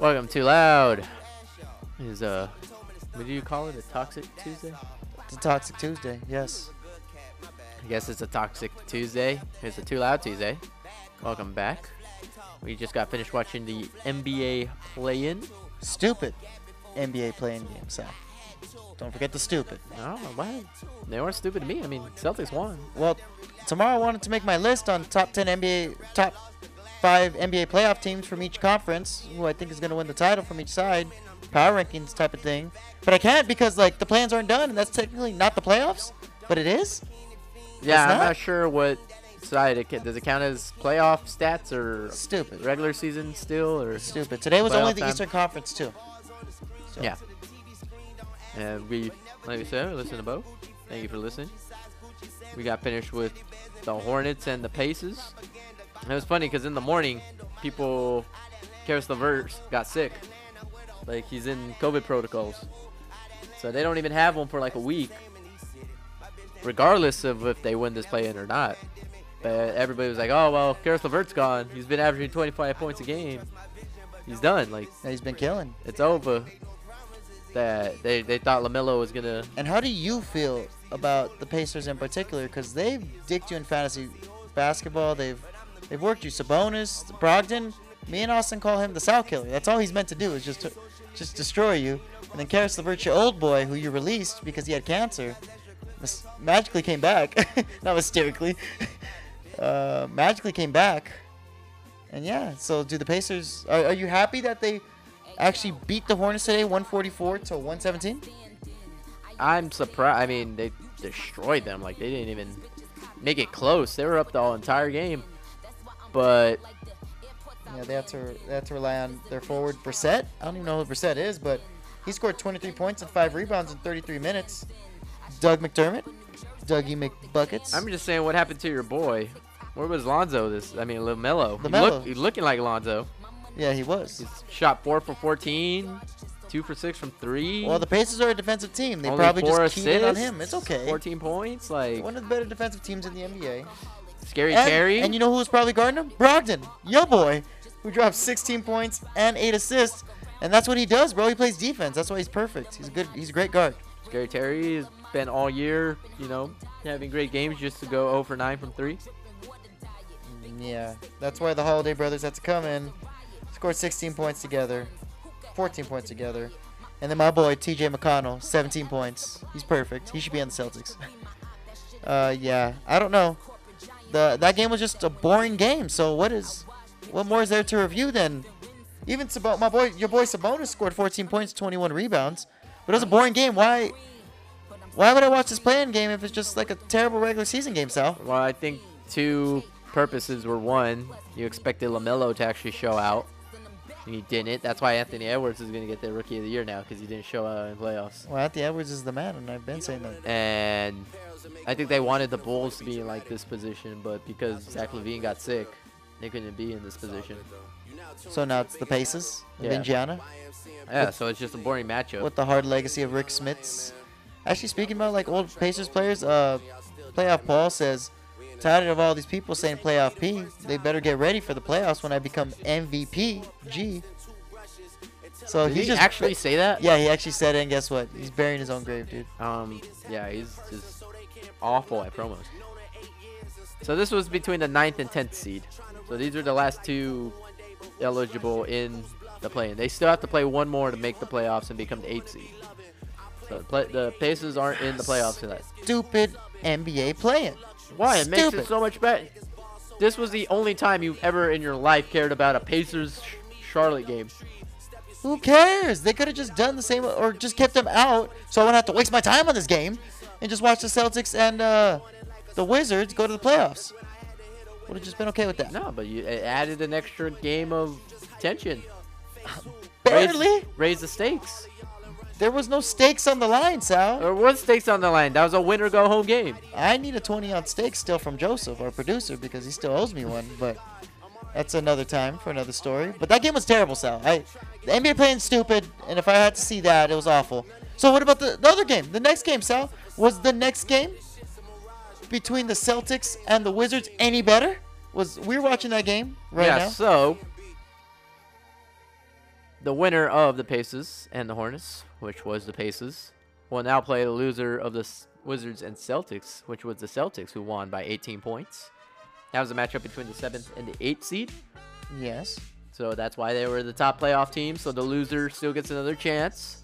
Welcome to Loud. Is uh, what do you call it? A toxic Tuesday? It's a Toxic Tuesday, yes. I guess it's a toxic Tuesday. It's a Too Loud Tuesday. Welcome back. We just got finished watching the NBA play-in. Stupid NBA play-in game, So Don't forget the stupid. Oh, wow. They weren't stupid to me. I mean, Celtics won. Well, tomorrow I wanted to make my list on top 10 NBA, top five NBA playoff teams from each conference, who I think is going to win the title from each side, power rankings type of thing. But I can't because like the plans aren't done, and that's technically not the playoffs, but it is. Yeah, I'm not? sure what side it ca- does it count as playoff stats or Stupid. regular season still or Stupid. Today was only the time. Eastern Conference too. So, yeah. And we, like I said, listen to both. Thank you for listening. We got finished with the Hornets and the Pacers. And it was funny because in the morning, people, Caris LeVert got sick. Like he's in COVID protocols. So they don't even have one for like a week. Regardless of if they win this play-in or not. But everybody was like, oh, well, Caris LeVert's gone. He's been averaging 25 points a game. He's done. Like, yeah, he's been killing. it's over. That they, they thought LaMelo was gonna. And how do you feel about the Pacers in particular? Because they've dicked you in fantasy basketball. They've they've worked you. Sabonis, Brogdon. Me and Austin call him the South Killer. That's all he's meant to do is just to, just destroy you. And then Caris LeVert, your old boy, who you released because he had cancer, mis- magically came back. Not mysterically. Uh, magically came back. And yeah, so do the Pacers? Are, are you happy that they actually beat the Hornets today, 144 to 117? I'm surprised. I mean, they destroyed them. Like they didn't even make it close. They were up the entire game. But Yeah, they have to they have to rely on their forward Brissett. I don't even know who Brissett is, but he scored 23 points and five rebounds in 33 minutes. Doug McDermott, Dougie McBuckets. I'm just saying, what happened to your boy? Where was Lonzo? This, I mean, LaMelo. He LaMelo. look, he's looking like Lonzo. yeah, he was. He's shot four for 14, two for six from three. Well, the Pacers are a defensive team. They only probably just keyed in on him. It's okay. 14 points, like One of the better defensive teams in the NBA. Scary And, Terry. and you know who was probably guarding him? Brogdon, yo boy, who dropped 16 points and eight assists. And that's what he does, bro. He plays defense. That's why he's perfect. He's a good. He's a great guard. Scary Terry has been all year, you know, having great games just to go 0 for 9 from three. Yeah, that's why the Holiday brothers had to come in, scored 16 points together, 14 points together, and then my boy T.J. McConnell, 17 points. He's perfect. He should be on the Celtics. uh, yeah, I don't know. The that game was just a boring game. So what is, what more is there to review than? Even Sabo- my boy, your boy Sabonis scored 14 points, 21 rebounds, but it was a boring game. Why? Why would I watch this playing game if it's just like a terrible regular season game, Sal? Well, I think two purposes were one, you expected LaMelo to actually show out. And he didn't. That's why Anthony Edwards is going to get the Rookie of the Year now because he didn't show out in playoffs. Well, Anthony Edwards is the man, and I've been saying that. And I think they wanted the Bulls to be in like this position, but because Zach LaVine got sick, they couldn't be in this position. So now it's the Paces of Yeah. Indiana Yeah, so it's just a boring matchup. with the hard legacy of Rick Smits. Actually, speaking about like old Pacers players, uh, playoff Paul says, tired of all these people saying playoff P. They better get ready for the playoffs when I become MVP. G. So Did he he just actually say that? Yeah, he actually said it, and guess what? He's burying his own grave, dude. Um, yeah, he's just awful at promos. So this was between the 9th and 10th seed. So these are the last two eligible in the play-in. They still have to play one more to make the playoffs and become the 8th seed. So the, play- the Pacers aren't in the playoffs tonight. Stupid NBA playing. Why? It makes it so much better. This was the only time you've ever in your life cared about a Pacers Charlotte game. Who cares? They could have just done the same or just kept them out so I wouldn't have to waste my time on this game and just watch the Celtics and uh, the Wizards go to the playoffs. Would have just been okay with that. No, but you it added an extra game of tension. Barely. Raise, raise the stakes. There was no stakes on the line, Sal. There was stakes on the line. That was a win or go home game. I need a 20 ounce steak still from Joseph, our producer, because he still owes me one. But that's another time for another story. But that game was terrible, Sal. I The NBA playing stupid, and if I had to see that, it was awful. So what about the, the other game? The next game, Sal? Was the next game between the Celtics and the Wizards any better? Was we were watching that game right yeah, now? so the winner of the Pacers and the Hornets, which was the Pacers, will now play the loser of the Wizards and Celtics, which was the Celtics, who won by 18 points. That was a matchup between the seventh and the eighth seed. Yes. So that's why they were the top playoff team. So the loser still gets another chance.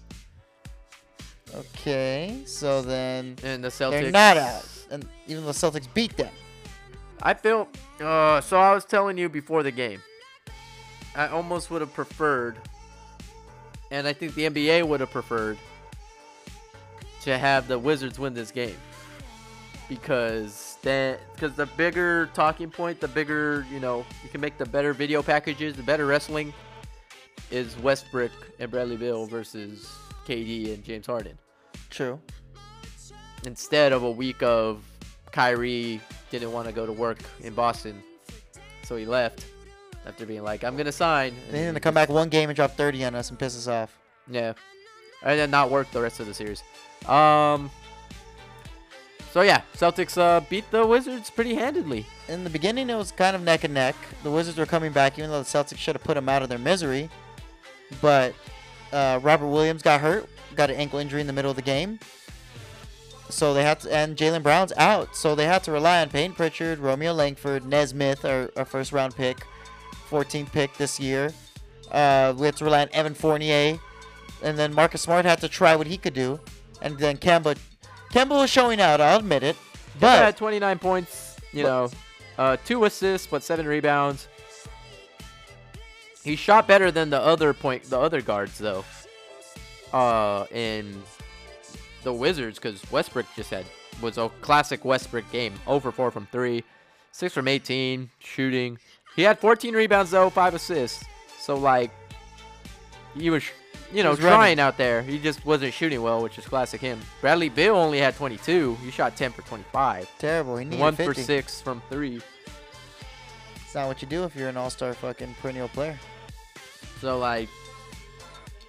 Okay. So then And the Celtics. they're not out, and even though the Celtics beat them. I feel. Uh, so I was telling you before the game. I almost would have preferred, and I think the NBA would have preferred, to have the Wizards win this game. Because then, because the bigger talking point, the bigger you know, you can make the better video packages, the better wrestling, is Westbrook and Bradley Beal versus KD and James Harden True. instead of a week of Kyrie didn't want to go to work in Boston, so he left after being like, "I'm gonna sign." and They then to come back one game and drop 30 on us and piss us off. Yeah, and then not work the rest of the series. Um. So yeah, Celtics uh, beat the Wizards pretty handedly. In the beginning, it was kind of neck and neck. The Wizards were coming back, even though the Celtics should have put them out of their misery. But uh, Robert Williams got hurt, got an ankle injury in the middle of the game. So they had to, and Jaylen Brown's out. So they had to rely on Payne Pritchard, Romeo Langford, Nesmith, our, our first round pick, 14th pick this year. Uh, we had to rely on Evan Fournier. And then Marcus Smart had to try what he could do. And then Kemba. Kemba was showing out, I'll admit it. Kemba But had 29 points, you But- know, uh, two assists, but seven rebounds. He shot better than the other point, the other guards though. Uh, in the Wizards, because Westbrook just had was a classic Westbrook game. Over four from three, six from 18 shooting. He had 14 rebounds though, five assists. So like, he was, you know, was running. trying out there. He just wasn't shooting well, which is classic him. Bradley Beal only had 22. He shot 10 for 25. terrible. He needed One 50. for six from three. It's not what you do if you're an all-star fucking perennial player. So like,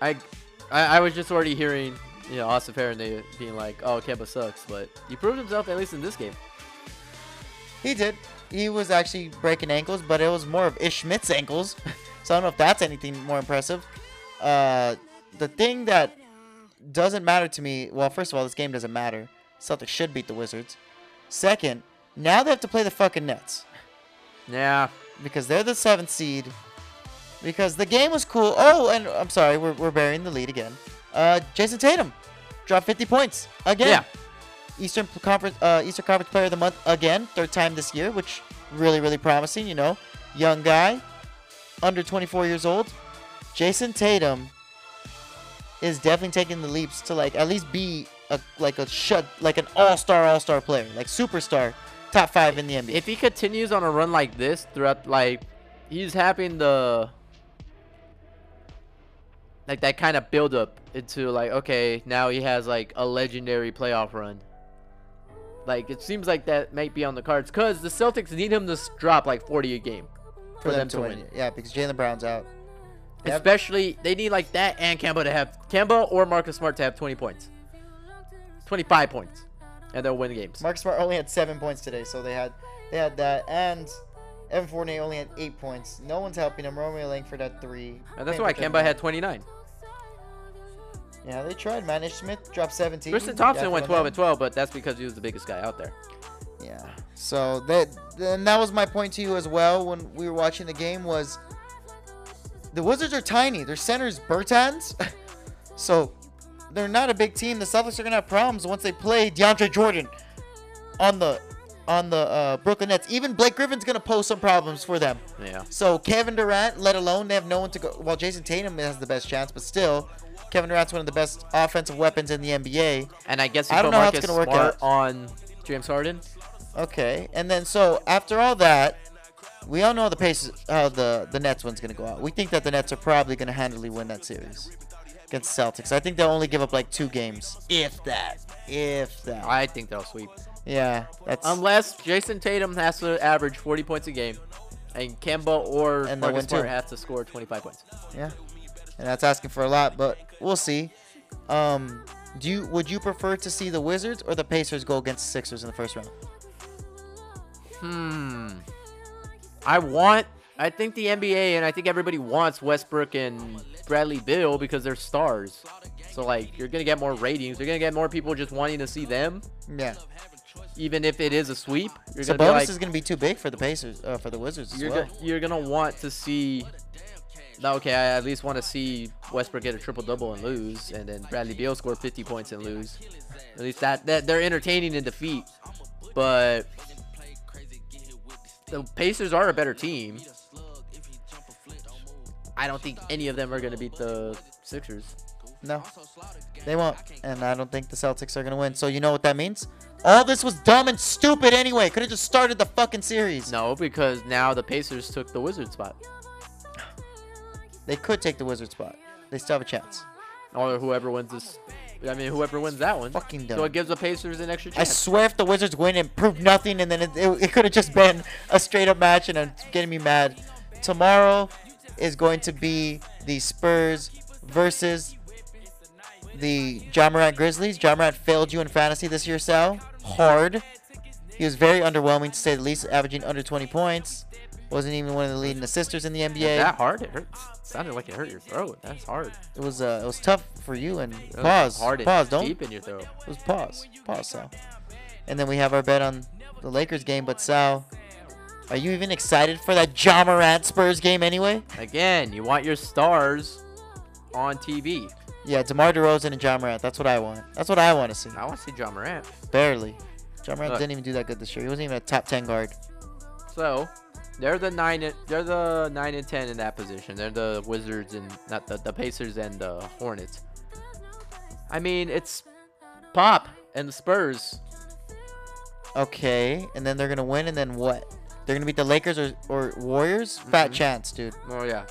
I, I, I was just already hearing, you know, Austin Farron being like, "Oh, Kemba sucks," but he proved himself at least in this game. He did. He was actually breaking ankles, but it was more of Ish Smith's ankles. so I don't know if that's anything more impressive. Uh, the thing that doesn't matter to me, well, first of all, this game doesn't matter. Celtics should beat the Wizards. Second, now they have to play the fucking Nets Yeah, because they're the seventh seed. Because the game was cool. Oh, and I'm sorry, we're, we're burying the lead again. Uh, Jayson Tatum dropped 50 points again. yeah. Eastern Conference uh, Eastern Conference Player of the Month again, third time this year, which really really promising. You know, young guy, under 24 years old. Jayson Tatum is definitely taking the leaps to like at least be a like a shut like an all star all star player, like superstar, top five in the NBA. If he continues on a run like this throughout, like, he's having the, like that kind of build up into like, okay, now he has like a legendary playoff run. Like it seems like that might be on the cards because the Celtics need him to drop like 40 a game for, them, to win. yeah, because Jaylen Brown's out. Yep. Especially, they need like that and Kemba to have Kemba or Marcus Smart to have 20 points, 25 points, and they'll win games. Marcus Smart only had seven points today, so they had they had that, and Evan Fournier only had eight points. No one's helping him. Romeo Langford had three. and that's Payne why Kemba had 29. Yeah, they tried. man. Ish Smith dropped 17. Tristan Thompson went 12 and 12, but that's because he was the biggest guy out there. Yeah. So that and that was my point to you as well when we were watching the game was the Wizards are tiny. Their center's Bertans. so they're not a big team. The Celtics are gonna have problems once they play DeAndre Jordan on the on the uh, Brooklyn Nets. Even Blake Griffin's gonna pose some problems for them. Yeah. So Kevin Durant, let alone they have no one to go. Well, Jayson Tatum has the best chance, but still, Kevin Durant's one of the best offensive weapons in the NBA. And I guess you I don't know how it's Marcus gonna work Smart out. on James Harden. Okay, and then so after all that, we all know the pace how the the Nets one's gonna go out. We think that the Nets are probably gonna handily win that series against Celtics. I think they'll only give up like two games, if that, if that. I think they'll sweep. Yeah, that's Unless Jayson Tatum has to average 40 points a game, and Kemba or And they'll Marcus Smart too. has to score 25 points. yeah. and that's asking for a lot, but we'll see. Um, do you would you prefer to see the Wizards or the Pacers go against the Sixers in the first round? Hmm. I want. I think the NBA and I think everybody wants Westbrook and Bradley Beal because they're stars. So like you're gonna get more ratings. You're gonna get more people just wanting to see them, Yeah. even if it is a sweep. You're So gonna be bonus like, is gonna be too big for the Pacers, uh, for the Wizards as you're well. go- you're gonna want to see. No, Okay, I at least want to see Westbrook get a triple double and lose, and then Bradley Beal score 50 points and lose. At least that, that they're entertaining in defeat, but the Pacers are a better team. I don't think any of them are gonna beat the Sixers. No, they won't, and I don't think the Celtics are gonna win. So you know what that means? All this was dumb and stupid anyway. Could have just started the fucking series. No, because now the Pacers took the Wizard spot, They could take the Wizard spot. They still have a chance. or whoever wins this. I mean, whoever wins that one. Fucking dumb. So it gives the Pacers an extra I swear if the Wizards win and prove nothing, and then it, it, it could have just been a straight up match, and it's getting me mad. Tomorrow is going to be the Spurs versus the Ja Morant Grizzlies. Ja Morant failed you in fantasy this year, Sal. Hard. He was very underwhelming to say the least, averaging under 20 points. Wasn't even one of the leading assisters in the NBA. that hard? It hurts. sounded like it hurt your throat. That's hard. It was uh, it was tough for you. And It pause, Hard pause. Don't deep in your throat. It was pause. Pause, Sal. And then we have our bet on the Lakers game. But Sal, are you even excited for that Ja Morant Spurs game anyway? Again, you want your stars on TV. Yeah, DeMar DeRozan and Ja Morant. That's what I want. That's what I want to see. I want to see Ja Morant. Barely. Ja Morant Look. didn't even do that good this year. He wasn't even a top 10 guard. So, they're the nine. and- They're the nine and ten in that position. They're the Wizards and not the the Pacers and the Hornets. I mean, it's Pop and the Spurs. Okay, and then they're gonna win, and then what? They're gonna beat the Lakers or, or Warriors? Fat Mhm. chance, dude. Oh yeah.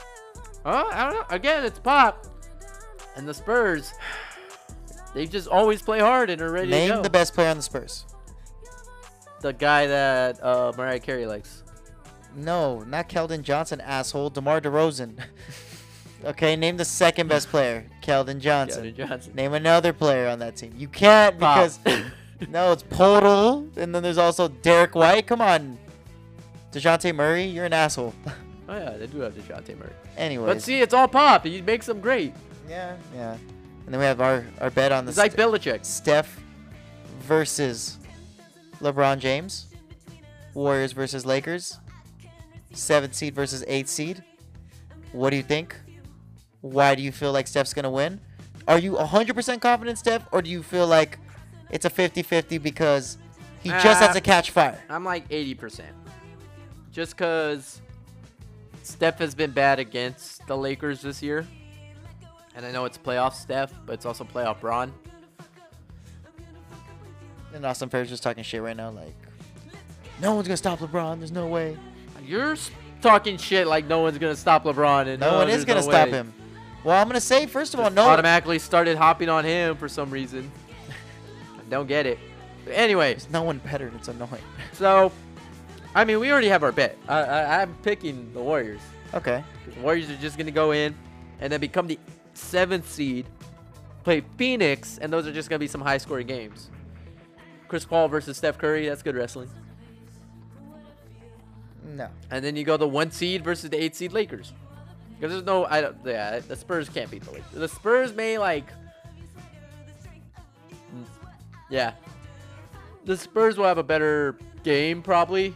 Oh, I don't know. Again, it's Pop and the Spurs. They just always play hard and are ready to go. Name the best player on the Spurs. the guy that uh, Mariah Carey likes. No, not Keldon Johnson, asshole. DeMar DeRozan. okay, name the second best player. Keldon Johnson. Keldon Johnson. Name another player on that team. You can't Pop. because no, it's Poeltl, and then there's also Derrick White. Come on, Dejounte Murray, you're an asshole. Oh yeah, they do have DeJounte Murray. Anyways, But see, it's all Pop. He makes them great. yeah, yeah. And then we have our our bet on the It's like Ste- Belichick. Steph versus LeBron James. Warriors versus Lakers. Seventh seed versus eighth seed. What do you think? Why do you feel like Steph's going to win? Are you 100% confident, Steph, or do you feel like it's a 50 50 because he just has Uh, to catch fire? I'm like 80%. Just because Steph has been bad against the Lakers this year. And I know it's playoff Steph, but it's also playoff Bron. And Austin Ferris just talking shit right now, like, no one's to stop LeBron. There's no way. You're talking shit like no one's to stop LeBron. And No no, one is to no stop way. him. Well, I'm to say, first of all, Just no. automatically started hopping on him for some reason. I don't get it. But anyway, There's no one better. It's annoying. so, I mean, we already have our bet. I, I, I'm picking the Warriors. Okay. The Warriors are just going to go in and then become the seventh seed, play Phoenix, and those are just going to be some high scoring games. Chris Paul versus Steph Curry, that's good wrestling. No. And then you go the one seed versus the eight seed Lakers. Because there's no, I don't, yeah, the Spurs can't beat the Lakers. The Spurs may like, Mm, yeah, the Spurs will have a better game probably,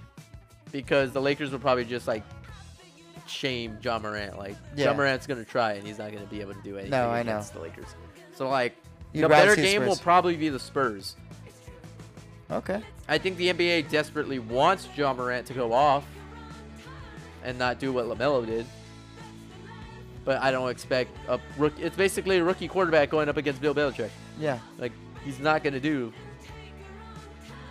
because the Lakers will probably just like shame Ja Morant. Like Yeah. Ja Morant's gonna try and he's not gonna be able to do anything No, I know. against the Lakers. So like, You'd the better game will probably be the Spurs. Okay. I think the NBA desperately wants Ja Morant to go off and not do what LaMelo did. But I don't expect a rookie. It's basically a rookie quarterback going up against Bill Belichick. Yeah. Like he's not gonna do.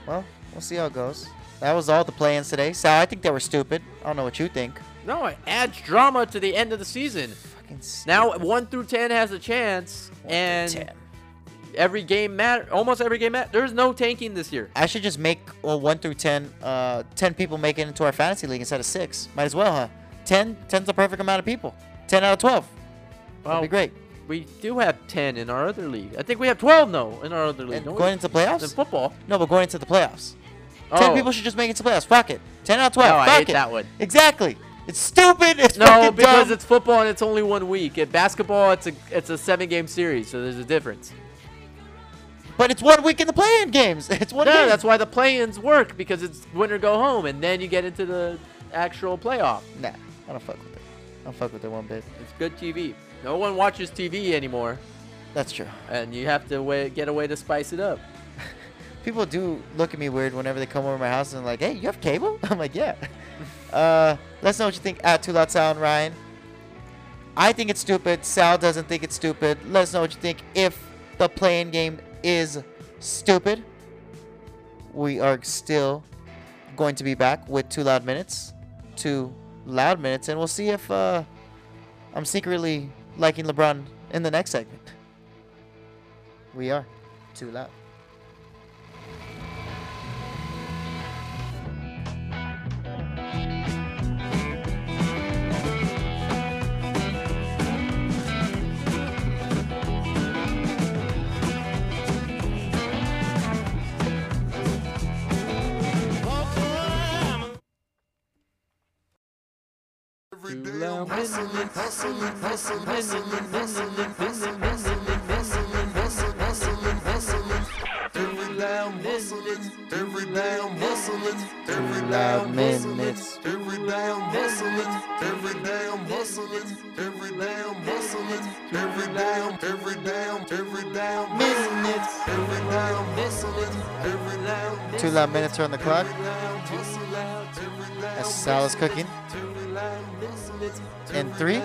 Well, we'll see how it goes. That was all the play-ins today. Sal, I think they were stupid. I don't know what you think. No, it adds drama to the end of the season. Fucking Now one through ten has a chance, and 10. every game matter. Almost every game matter. There's no tanking this year. I should just make well, 1 through 10, uh, 10 people make it into our fantasy league instead of 6. Might as well, huh? 10, 10's the perfect amount of people. 10 out of 12. Well, That'd be great. we do have 10 in our other league. I think we have 12 no in our other league. And don't we? going into in playoffs? football. No, but going into the playoffs. Oh, Ten people should just make it to playoffs. Fuck it. Ten out of twelve. no, I Fuck hate it. that one. Exactly. It's stupid. It's No, fucking because dumb. it's football and it's only one week. In basketball, it's a it's a seven game series, so there's a difference. But it's one week in the play-in games. It's one No, game. that's why the play-ins work because it's win or go home, and then you get into the actual playoff. Nah, I don't fuck with it. I don't fuck with it one bit. It's good TV. No one watches TV anymore, That's true. and you have to wa get a way to spice it up. People do look at me weird whenever they come over my house and like, hey, you have cable? I'm like, yeah. uh, let's know what you think at Too Loud Sound, Ryan. I think it's stupid. Sal doesn't think it's stupid. Let us know what you think if the playing game is stupid. We are still going to be back with two loud minutes, two loud minutes, and we'll see if uh, I'm secretly liking LeBron in the next segment. We are too loud. Hustling, every Two damn loud hustling, minutes. hustling, hustling, hustling, minutes, hustling, Two loud minutes are on the clock as Sal is cooking. In three,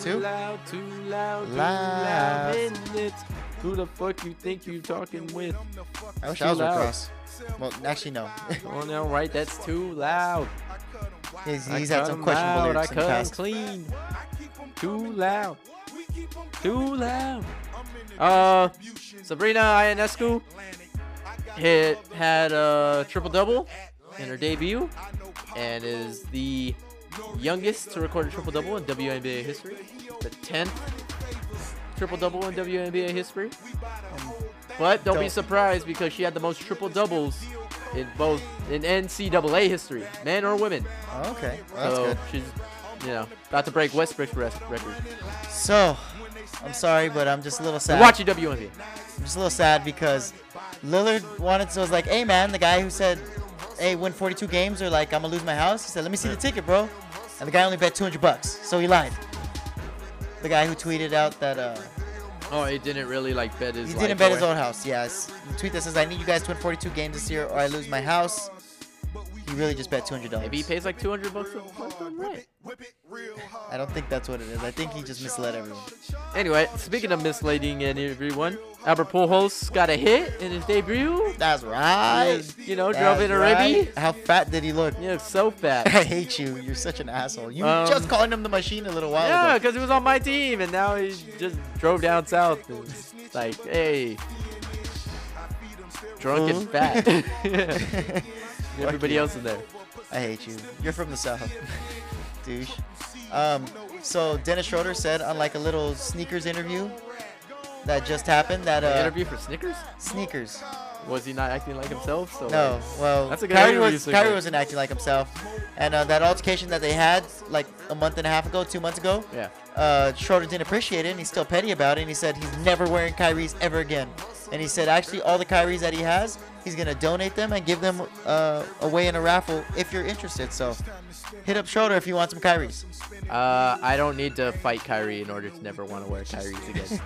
two, loud, too loud, loud. Who the fuck you think you're talking with? I wish I was loud. across. Well, actually, no. Oh no, right? That's too loud. he's he's had some questionable loud, lyrics I in the past. clean. Too loud. Too loud. Uh, Sabrina Ionescu hit had a triple double in her debut, and is the youngest to record a triple double in WNBA history. The tenth triple double in WNBA history. But don't be surprised because she had the most triple doubles in both in NCAA history, men or women. Oh, okay, well, that's so good. she's, you know, about to break Westbrook's record. So, I'm sorry, but I'm just a little sad. We're watching WNBA. I'm just a little sad because Lillard wanted to was like, hey man, the guy who said, hey, win 42 games or like I'm gonna lose my house. He said, let me see the ticket, bro. And the guy only bet 200 bucks, so he lied. The guy who tweeted out that uh, Oh, he didn't really like bet his. House He didn't bet his own house. Yes, the tweet that says, I need you guys to win 42 games this year or I lose my house. He really just bet 200 dollars. Maybe he pays like 200 bucks a month on. I don't think that's what it is. I think he just misled everyone. Anyway, speaking of misleading everyone, Albert Pujols got a hit in his debut. That's right. He, you know, drove in a right. ribby. How fat did he look? He Yeah, so fat. I hate you. You're such an asshole. You Um, just calling him the machine a little while Yeah, ago. Yeah, because he was on my team, and now he just drove down south. And it's like, hey, drunk and fat. Everybody else in there. I hate you. You're from the south, douche. Um, so Dennis Schroeder said on like a little sneakers interview that just happened that uh, interview for Snickers? sneakers. Was he not acting like himself? So No, like, well, That's a good Kyrie was. Kyrie wasn't acting like himself, and uh, that altercation that they had like a month and a half ago, two months ago, yeah. uh, Schroeder didn't appreciate it, and he's still petty about it. And he said he's never wearing Kyrie's ever again. And he said actually all the Kyries that he has, he's gonna donate them and give them uh, away in a raffle if you're interested. So hit up Schroeder if you want some Kyries. Uh, I don't need to fight Kyrie in order to never want to wear Kyrie's again.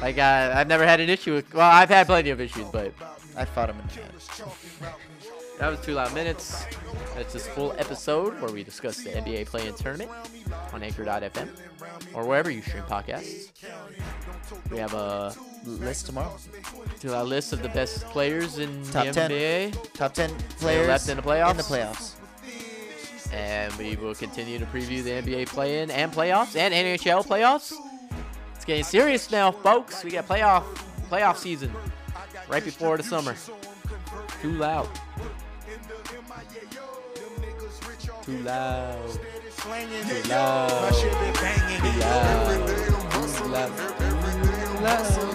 like, uh, I've never had an issue with. Well, I've had plenty of issues, but I fought him in the head. That was two loud minutes. That's this full episode where we discuss the NBA play-in tournament on Anchor.fm or wherever you stream podcasts. We have a List tomorrow. to our list of the best players in Top the 10. NBA, Top 10 players left in the playoffs? In the playoffs. and we will continue to preview the NBA play-in and playoffs and NHL playoffs. It's getting serious now, folks. We got playoff playoff season right before the summer. Too loud. Too loud. Too loud. Too loud.